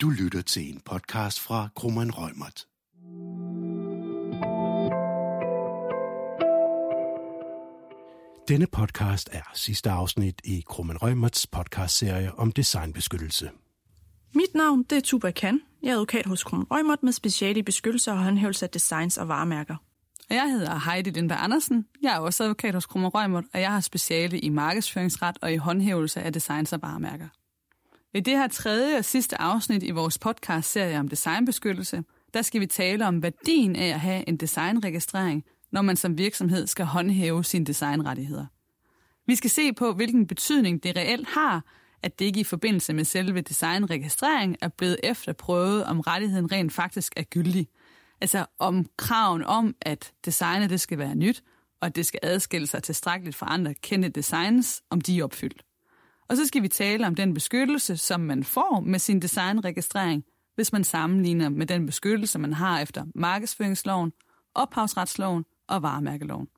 Du lytter til en podcast fra Krummeren Rømert. Denne podcast er sidste afsnit i Krummeren Rømerts podcastserie om designbeskyttelse. Mit navn det er Tuba Kan. Jeg er advokat hos Krummeren Rømert med speciale i beskyttelse og håndhævelse af designs og varemærker. Og jeg hedder Heidi Lindberg Andersen. Jeg er også advokat hos Krummer Rømert, og jeg har speciale i markedsføringsret og i håndhævelse af designs og varemærker. I det her tredje og sidste afsnit i vores podcast-serie om designbeskyttelse, der skal vi tale om værdien af at have en designregistrering, når man som virksomhed skal håndhæve sine designrettigheder. Vi skal se på, hvilken betydning det reelt har, at det ikke i forbindelse med selve designregistrering er blevet efterprøvet, om rettigheden rent faktisk er gyldig. Altså om kraven om, at designet det skal være nyt, og at det skal adskille sig tilstrækkeligt fra andre kendte designs, om de er opfyldt. Og så skal vi tale om den beskyttelse, som man får med sin designregistrering, hvis man sammenligner med den beskyttelse, man har efter markedsføringsloven, ophavsretsloven og varemærkeloven.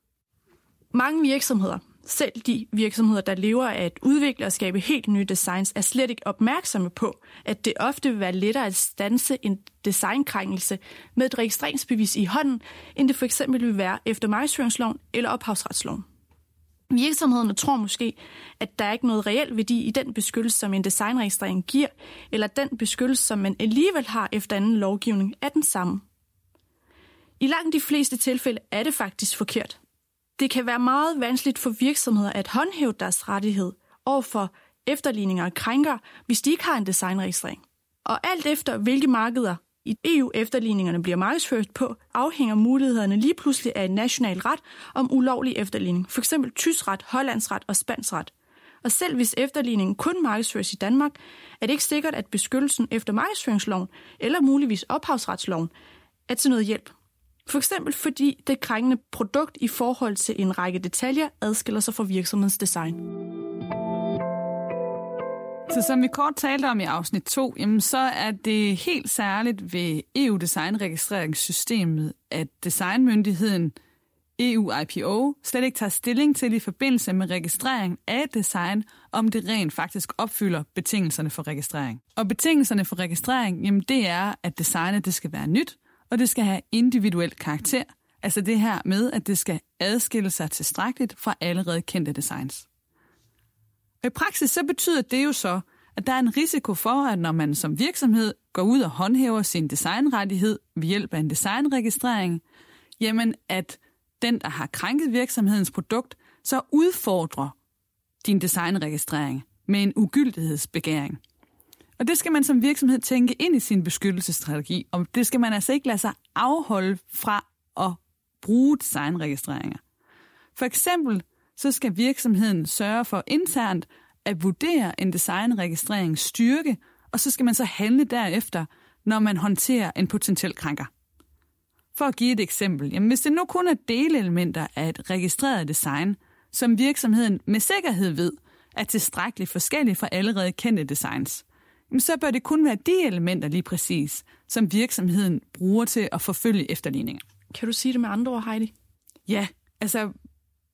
Mange virksomheder, selv de virksomheder, der lever af at udvikle og skabe helt nye designs, er slet ikke opmærksomme på, at det ofte vil være lettere at stanse en designkrænkelse med et registreringsbevis i hånden, end det for eksempel vil være efter markedsføringsloven eller ophavsretsloven. Virksomhederne tror måske, at der er ikke noget reel værdi i den beskyttelse, som en designregistrering giver, eller den beskyttelse, som man alligevel har efter anden lovgivning, er den samme. I langt de fleste tilfælde er det faktisk forkert. Det kan være meget vanskeligt for virksomheder at håndhæve deres rettighed over for efterligninger og krænker, hvis de ikke har en designregistrering. Og alt efter hvilke markeder i EU efterligningerne bliver markedsført på, afhænger mulighederne lige pludselig af en national ret om ulovlig efterligning, f.eks. tysk ret, hollandsk ret og spansk ret. Og selv hvis efterligningen kun markedsføres i Danmark, er det ikke sikkert, at beskyttelsen efter markedsføringsloven eller muligvis ophavsretsloven er til noget hjælp. For eksempel fordi det krænkende produkt i forhold til en række detaljer adskiller sig fra virksomhedens design. Så som vi kort talte om i afsnit 2, jamen så er det helt særligt ved EU-designregistreringssystemet, at designmyndigheden EU IPO slet ikke tager stilling til i forbindelse med registrering af design, om det rent faktisk opfylder betingelserne for registrering. Og betingelserne for registrering, jamen det er, at designet det skal være nyt, og det skal have individuel karakter, altså det her med, at det skal adskille sig tilstrækkeligt fra allerede kendte designs. Og I praksis så betyder det jo så, at der er en risiko for, at når man som virksomhed går ud og håndhæver sin designrettighed ved hjælp af en designregistrering, jamen at den, der har krænket virksomhedens produkt, så udfordrer din designregistrering med en ugyldighedsbegæring. Og det skal man som virksomhed tænke ind i sin beskyttelsesstrategi, og det skal man altså ikke lade sig afholde fra at bruge designregistreringer. For eksempel så skal virksomheden sørge for internt at vurdere en designregistrerings styrke, og så skal man så handle derefter, når man håndterer en potentiel krænker. For at give et eksempel, jamen hvis det nu kun er delelementer af et registreret design, som virksomheden med sikkerhed ved er tilstrækkeligt forskellige fra allerede kendte designs, så bør det kun være de elementer lige præcis, som virksomheden bruger til at forfølge efterligninger. Kan du sige det med andre ord, Heidi? Ja, altså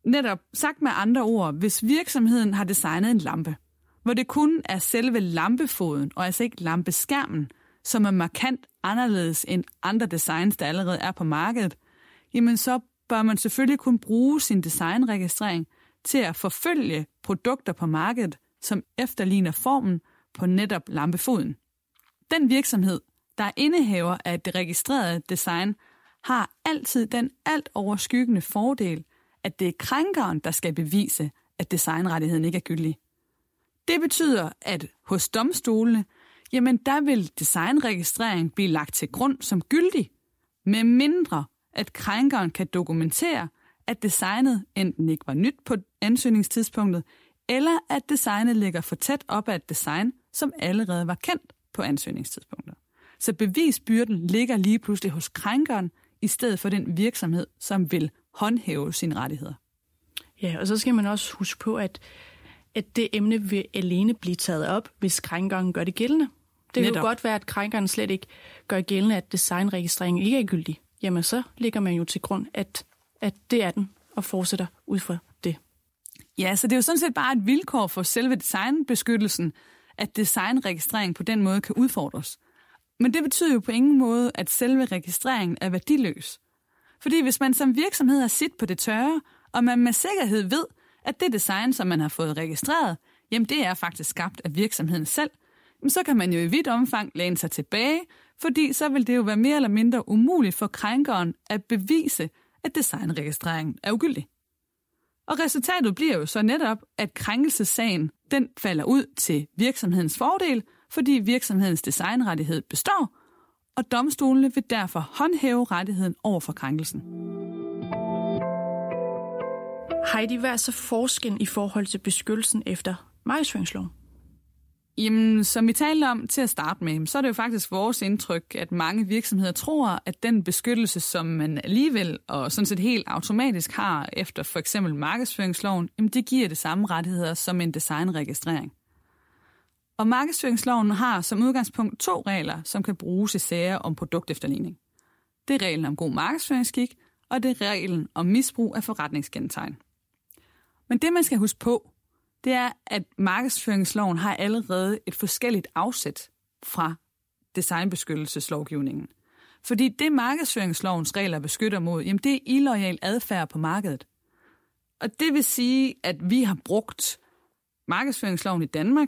netop sagt med andre ord, hvis virksomheden har designet en lampe, hvor det kun er selve lampefoden og altså ikke lampeskærmen, som er markant anderledes end andre designs, der allerede er på markedet, jamen så bør man selvfølgelig kun bruge sin designregistrering til at forfølge produkter på markedet, som efterligner formen på netop lampefoden. Den virksomhed, der er indehaver af det registrerede design, har altid den alt overskyggende fordel, at det er krænkeren, der skal bevise, at designrettigheden ikke er gyldig. Det betyder, at hos domstolene, jamen der vil designregistrering blive lagt til grund som gyldig, med mindre at krænkeren kan dokumentere, at designet enten ikke var nyt på ansøgningstidspunktet, eller at designet ligger for tæt op af et design, som allerede var kendt på ansøgningstidspunktet. Så bevisbyrden ligger lige pludselig hos krænkeren, i stedet for den virksomhed, som vil håndhæve sine rettigheder. Ja, og så skal man også huske på, at, at det emne vil alene blive taget op, hvis krænkeren gør det gældende. Det kan jo godt være, at krænkeren slet ikke gør gældende, at designregistreringen ikke er gyldig. Jamen, så ligger man jo til grund, at, at det er den, og fortsætter ud fra det. Ja, så det er jo sådan set bare et vilkår for selve designbeskyttelsen, at designregistrering på den måde kan udfordres. Men det betyder jo på ingen måde, at selve registreringen er værdiløs. Fordi hvis man som virksomhed har sit på det tørre, og man med sikkerhed ved, at det design, som man har fået registreret, jamen det er faktisk skabt af virksomheden selv, så kan man jo i vidt omfang læne sig tilbage, fordi så vil det jo være mere eller mindre umuligt for krænkeren at bevise, at designregistreringen er ugyldig. Og resultatet bliver jo så netop, at krænkelsessagen den falder ud til virksomhedens fordel, fordi virksomhedens designrettighed består, og domstolene vil derfor håndhæve rettigheden over for krænkelsen. Heidi, hvad er så forskellen i forhold til beskyttelsen efter markedsføringsloven? Jamen, som vi talte om til at starte med, så er det jo faktisk vores indtryk, at mange virksomheder tror, at den beskyttelse, som man alligevel og sådan set helt automatisk har efter for eksempel markedsføringsloven, jamen det giver det samme rettigheder som en designregistrering. Og markedsføringsloven har som udgangspunkt to regler, som kan bruges i sager om produktefterligning. Det er reglen om god markedsføringsskik, og det er reglen om misbrug af forretningsgentegn. Men det, man skal huske på, det er, at markedsføringsloven har allerede et forskelligt afsæt fra designbeskyttelseslovgivningen. Fordi det markedsføringslovens regler beskytter mod, jamen det er illoyal adfærd på markedet. Og det vil sige, at vi har brugt markedsføringsloven i Danmark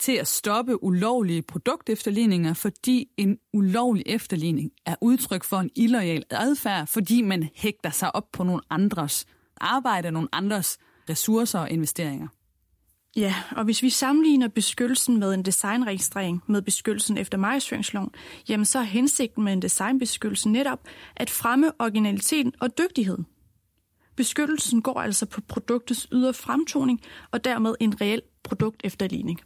til at stoppe ulovlige produktefterligninger, fordi en ulovlig efterligning er udtryk for en illoyal adfærd, fordi man hægter sig op på nogle andres arbejde, nogle andres ressourcer og investeringer. Ja, og hvis vi sammenligner beskyttelsen med en designregistrering med beskyttelsen efter markedsføringsloven, jamen så er hensigten med en designbeskyttelse netop at fremme originaliteten og dygtigheden. Beskyttelsen går altså på produktets ydre fremtoning og dermed en reel produktefterligning.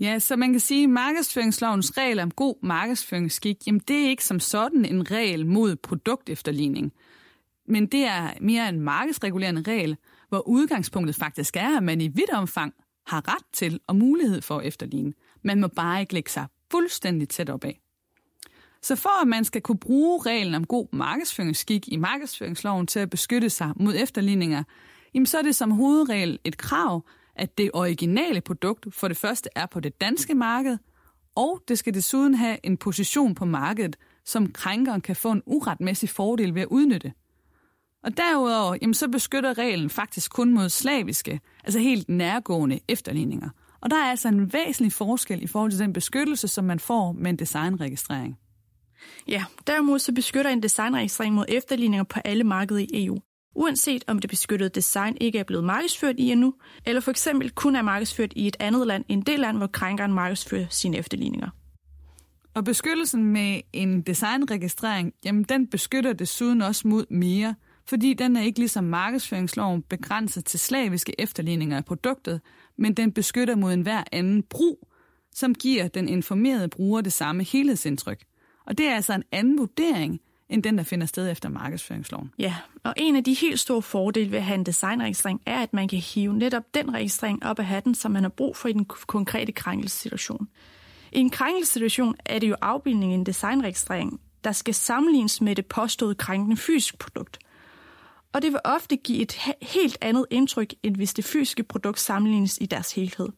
Ja, så man kan sige, at markedsføringslovens regel om god markedsføringsskik, jamen det er ikke som sådan en regel mod produktefterligning. Men det er mere en markedsregulerende regel, hvor udgangspunktet faktisk er, at man i vidt omfang har ret til og mulighed for at efterligne. Man må bare ikke lægge sig fuldstændig tæt op af. Så for at man skal kunne bruge reglen om god markedsføringsskik i markedsføringsloven til at beskytte sig mod efterligninger, jamen så er det som hovedregel et krav, at det originale produkt for det første er på det danske marked, og det skal desuden have en position på markedet, som krænkeren kan få en uretmæssig fordel ved at udnytte. Og derudover, jamen, så beskytter reglen faktisk kun mod slaviske, altså helt nærgående efterligninger. Og der er altså en væsentlig forskel i forhold til den beskyttelse, som man får med en designregistrering. Ja, derimod så beskytter en designregistrering mod efterligninger på alle markeder i EU. Uanset om det beskyttede design ikke er blevet markedsført i endnu, eller for eksempel kun er markedsført i et andet land end det land, hvor krænkeren markedsfører sine efterligninger. Og beskyttelsen med en designregistrering, jamen den beskytter desuden også mod mere – fordi den er ikke ligesom markedsføringsloven begrænset til slaviske efterligninger af produktet, men den beskytter mod enhver anden brug, som giver den informerede bruger det samme helhedsindtryk. Og det er altså en anden vurdering, end den, der finder sted efter markedsføringsloven. Ja, og en af de helt store fordele ved at have en designregistrering er, at man kan hive netop den registrering op af hatten, som man har brug for i den konkrete krænkelsessituation. I en krænkelsessituation er det jo afbildningen i en designregistrering, der skal sammenlignes med det påståede krænkende fysiske produkt og det vil ofte give et helt andet indtryk, end hvis det fysiske produkt sammenlignes i deres helhed.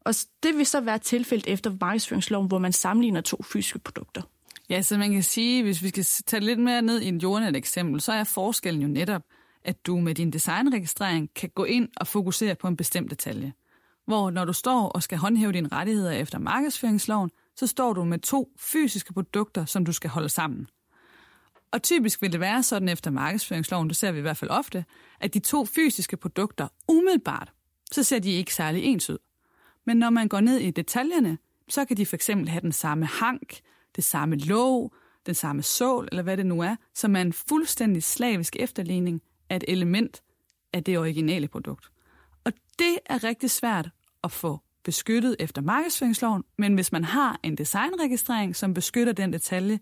Og det vil så være tilfældet efter markedsføringsloven, hvor man sammenligner to fysiske produkter. Ja, så man kan sige, hvis vi skal tage lidt mere ned i en jordnet eksempel, så er forskellen jo netop, at du med din designregistrering kan gå ind og fokusere på en bestemt detalje. Hvor når du står og skal håndhæve dine rettigheder efter markedsføringsloven, så står du med to fysiske produkter, som du skal holde sammen. Og typisk vil det være sådan efter markedsføringsloven, det ser vi i hvert fald ofte, at de to fysiske produkter umiddelbart, så ser de ikke særlig ens ud. Men når man går ned i detaljerne, så kan de fx have den samme hank, det samme låg, den samme sål, eller hvad det nu er, som er en fuldstændig slavisk efterligning af et element af det originale produkt. Og det er rigtig svært at få beskyttet efter markedsføringsloven, men hvis man har en designregistrering, som beskytter den detalje,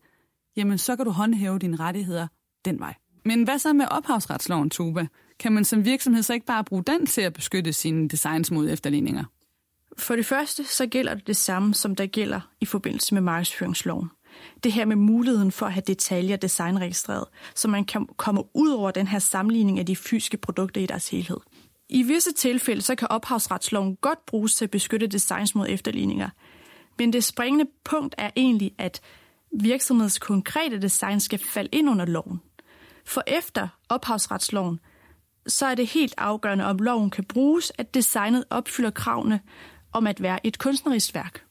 jamen så kan du håndhæve dine rettigheder den vej. Men hvad så med ophavsretsloven, Tuba? Kan man som virksomhed så ikke bare bruge den til at beskytte sine designs mod efterligninger? For det første, så gælder det det samme, som der gælder i forbindelse med markedsføringsloven. Det her med muligheden for at have detaljer designregistreret, så man kan komme ud over den her sammenligning af de fysiske produkter i deres helhed. I visse tilfælde så kan ophavsretsloven godt bruges til at beskytte designs mod efterligninger, Men det springende punkt er egentlig, at virksomhedens konkrete design skal falde ind under loven. For efter ophavsretsloven, så er det helt afgørende, om loven kan bruges, at designet opfylder kravene om at være et kunstnerisk værk.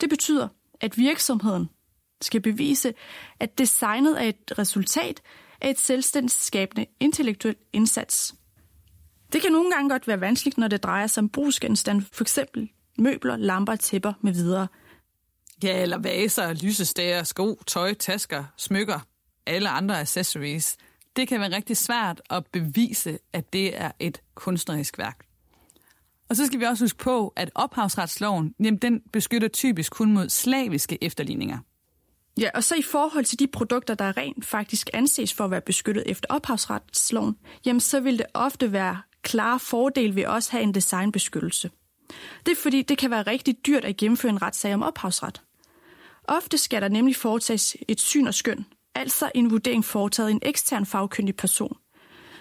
Det betyder, at virksomheden skal bevise, at designet er et resultat af et selvstændigt skabende intellektuel indsats. Det kan nogle gange godt være vanskeligt, når det drejer sig om brugsgenstande, f.eks. møbler, lamper, tæpper med videre. Ja, eller vaser, lysestager, sko, tøj, tasker, smykker, alle andre accessories. Det kan være rigtig svært at bevise, at det er et kunstnerisk værk. Og så skal vi også huske på, at ophavsretsloven, jamen, den beskytter typisk kun mod slaviske efterligninger. Ja, og så i forhold til de produkter, der rent faktisk anses for at være beskyttet efter ophavsretsloven, jamen så vil det ofte være klare fordel ved også have en designbeskyttelse. Det er fordi, det kan være rigtig dyrt at gennemføre en retssag om ophavsret. Ofte skal der nemlig foretages et syn og skøn, altså en vurdering foretaget af en ekstern fagkyndig person.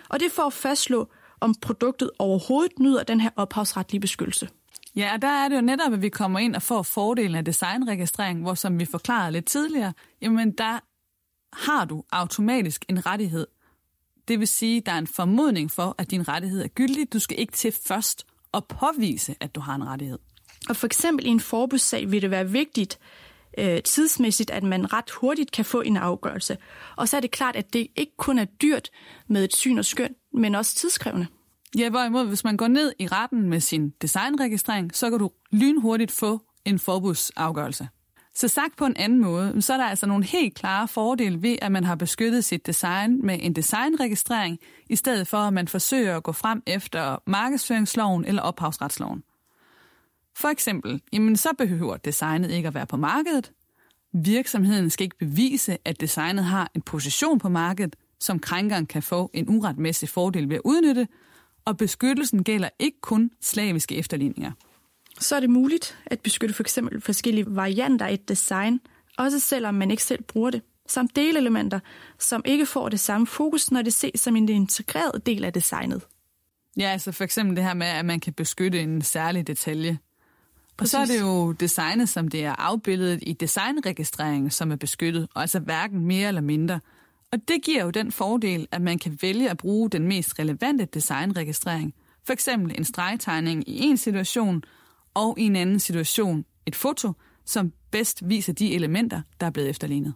Og det for at fastslå, om produktet overhovedet nyder den her ophavsretlige beskyttelse. Ja, og der er det jo netop, at vi kommer ind og får fordelen af designregistrering, hvor som vi forklarede lidt tidligere, jamen der har du automatisk en rettighed. Det vil sige, at der er en formodning for, at din rettighed er gyldig. Du skal ikke til først at påvise, at du har en rettighed. Og for eksempel i en forbudssag vil det være vigtigt øh, tidsmæssigt, at man ret hurtigt kan få en afgørelse. Og så er det klart, at det ikke kun er dyrt med et syn og skøn, men også tidskrævende. Ja, hvorimod hvis man går ned i retten med sin designregistrering, så kan du lynhurtigt få en forbudsafgørelse. Så sagt på en anden måde, så er der altså nogle helt klare fordele ved, at man har beskyttet sit design med en designregistrering, i stedet for at man forsøger at gå frem efter markedsføringsloven eller ophavsretsloven. For eksempel, jamen så behøver designet ikke at være på markedet. Virksomheden skal ikke bevise, at designet har en position på markedet, som krænkeren kan få en uretmæssig fordel ved at udnytte, og beskyttelsen gælder ikke kun slaviske efterligninger. Så er det muligt at beskytte f.eks. For forskellige varianter af et design, også selvom man ikke selv bruger det, samt delelementer, som ikke får det samme fokus, når det ses som en integreret del af designet. Ja, altså for eksempel det her med, at man kan beskytte en særlig detalje. Præcis. Og så er det jo designet, som det er afbildet i designregistreringen, som er beskyttet, og altså hverken mere eller mindre – og det giver jo den fordel, at man kan vælge at bruge den mest relevante designregistrering. For eksempel en stregtegning i en situation, og i en anden situation et foto, som bedst viser de elementer, der er blevet efterlignet.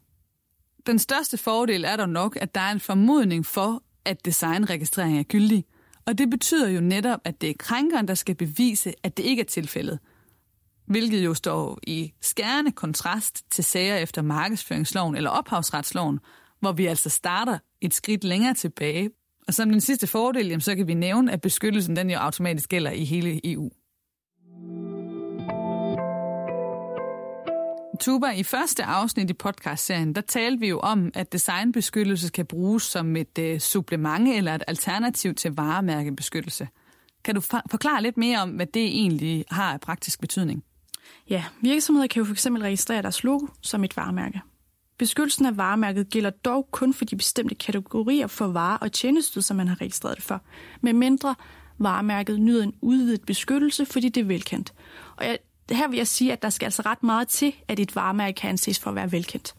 Den største fordel er dog nok, at der er en formodning for, at designregistrering er gyldig, og det betyder jo netop, at det er krænkeren, der skal bevise, at det ikke er tilfældet. Hvilket jo står i skærende kontrast til sager efter markedsføringsloven eller ophavsretsloven, hvor vi altså starter et skridt længere tilbage. Og som den sidste fordel, jamen, så kan vi nævne, at beskyttelsen den jo automatisk gælder i hele EU. Tuba, i første afsnit i podcastserien, der talte vi jo om, at designbeskyttelse kan bruges som et uh, supplement eller et alternativ til varemærkebeskyttelse. Kan du forklare lidt mere om, hvad det egentlig har af praktisk betydning? Ja, virksomheder kan jo fx registrere deres logo som et varemærke. Beskyttelsen af varemærket gælder dog kun for de bestemte kategorier for varer og tjenester, som man har registreret det for, med mindre varemærket nyder en udvidet beskyttelse, fordi det er velkendt. Og jeg, her vil jeg sige, at der skal altså ret meget til, at et varemærke kan anses for at være velkendt.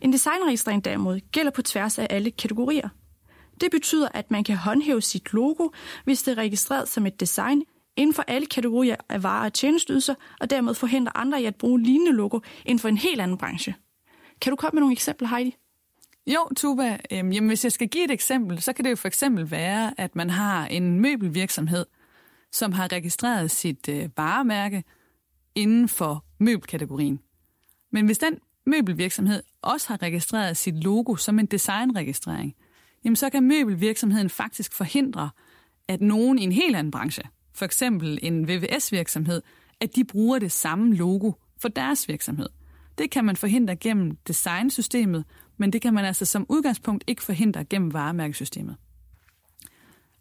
En designregistrering derimod gælder på tværs af alle kategorier. Det betyder, at man kan håndhæve sit logo, hvis det er registreret som et design inden for alle kategorier af varer og tjenestydelser, og dermed forhindre andre i at bruge lignende logo inden for en helt anden branche. Kan du komme med nogle eksempler, Heidi? Jo, Tuba. Øhm, jamen, hvis jeg skal give et eksempel, så kan det jo for eksempel være, at man har en møbelvirksomhed, som har registreret sit øh, varemærke inden for møbelkategorien. Men hvis den møbelvirksomhed også har registreret sit logo som en designregistrering, jamen så kan møbelvirksomheden faktisk forhindre, at nogen i en helt anden branche, for eksempel en VVS-virksomhed, at de bruger det samme logo for deres virksomhed. Det kan man forhindre gennem designsystemet, men det kan man altså som udgangspunkt ikke forhindre gennem varemærkesystemet.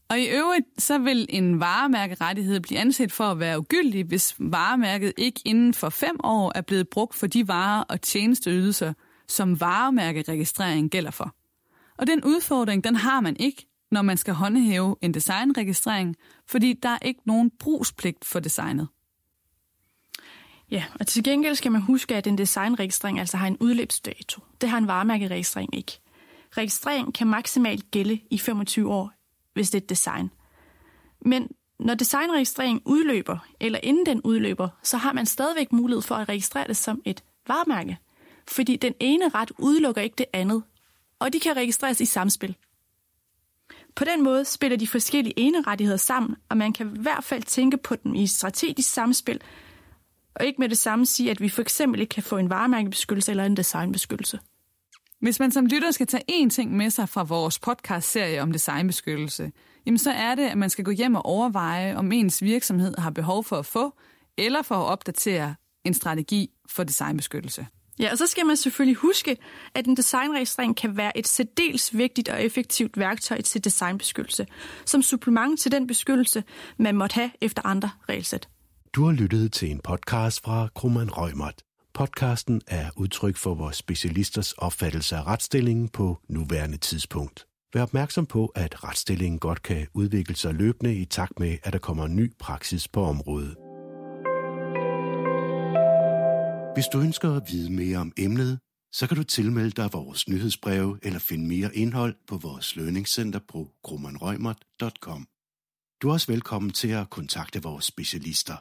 Og i øvrigt, så vil en varemærkerettighed blive anset for at være ugyldig, hvis varemærket ikke inden for fem år er blevet brugt for de varer og tjenesteydelser, som varemærkeregistrering gælder for. Og den udfordring, den har man ikke, når man skal håndhæve en designregistrering, fordi der er ikke nogen brugspligt for designet. Ja, og til gengæld skal man huske, at en designregistrering altså har en udløbsdato. Det har en varemærkeregistrering ikke. Registrering kan maksimalt gælde i 25 år, hvis det er et design. Men når designregistrering udløber, eller inden den udløber, så har man stadigvæk mulighed for at registrere det som et varemærke. Fordi den ene ret udelukker ikke det andet, og de kan registreres i samspil. På den måde spiller de forskellige enerettigheder sammen, og man kan i hvert fald tænke på dem i strategisk samspil, og ikke med det samme sige, at vi for eksempel ikke kan få en varemærkebeskyttelse eller en designbeskyttelse. Hvis man som lytter skal tage én ting med sig fra vores podcast-serie om designbeskyttelse, jamen så er det, at man skal gå hjem og overveje, om ens virksomhed har behov for at få eller for at opdatere en strategi for designbeskyttelse. Ja, og så skal man selvfølgelig huske, at en designregistrering kan være et særdeles vigtigt og effektivt værktøj til designbeskyttelse, som supplement til den beskyttelse, man måtte have efter andre regelsæt. Du har lyttet til en podcast fra Krummeren Rømert. Podcasten er udtryk for vores specialisters opfattelse af retsstillingen på nuværende tidspunkt. Vær opmærksom på, at retsstillingen godt kan udvikle sig løbende i takt med, at der kommer ny praksis på området. Hvis du ønsker at vide mere om emnet, så kan du tilmelde dig vores nyhedsbreve eller finde mere indhold på vores lønningscenter på grummanrøgmert.com. Du er også velkommen til at kontakte vores specialister.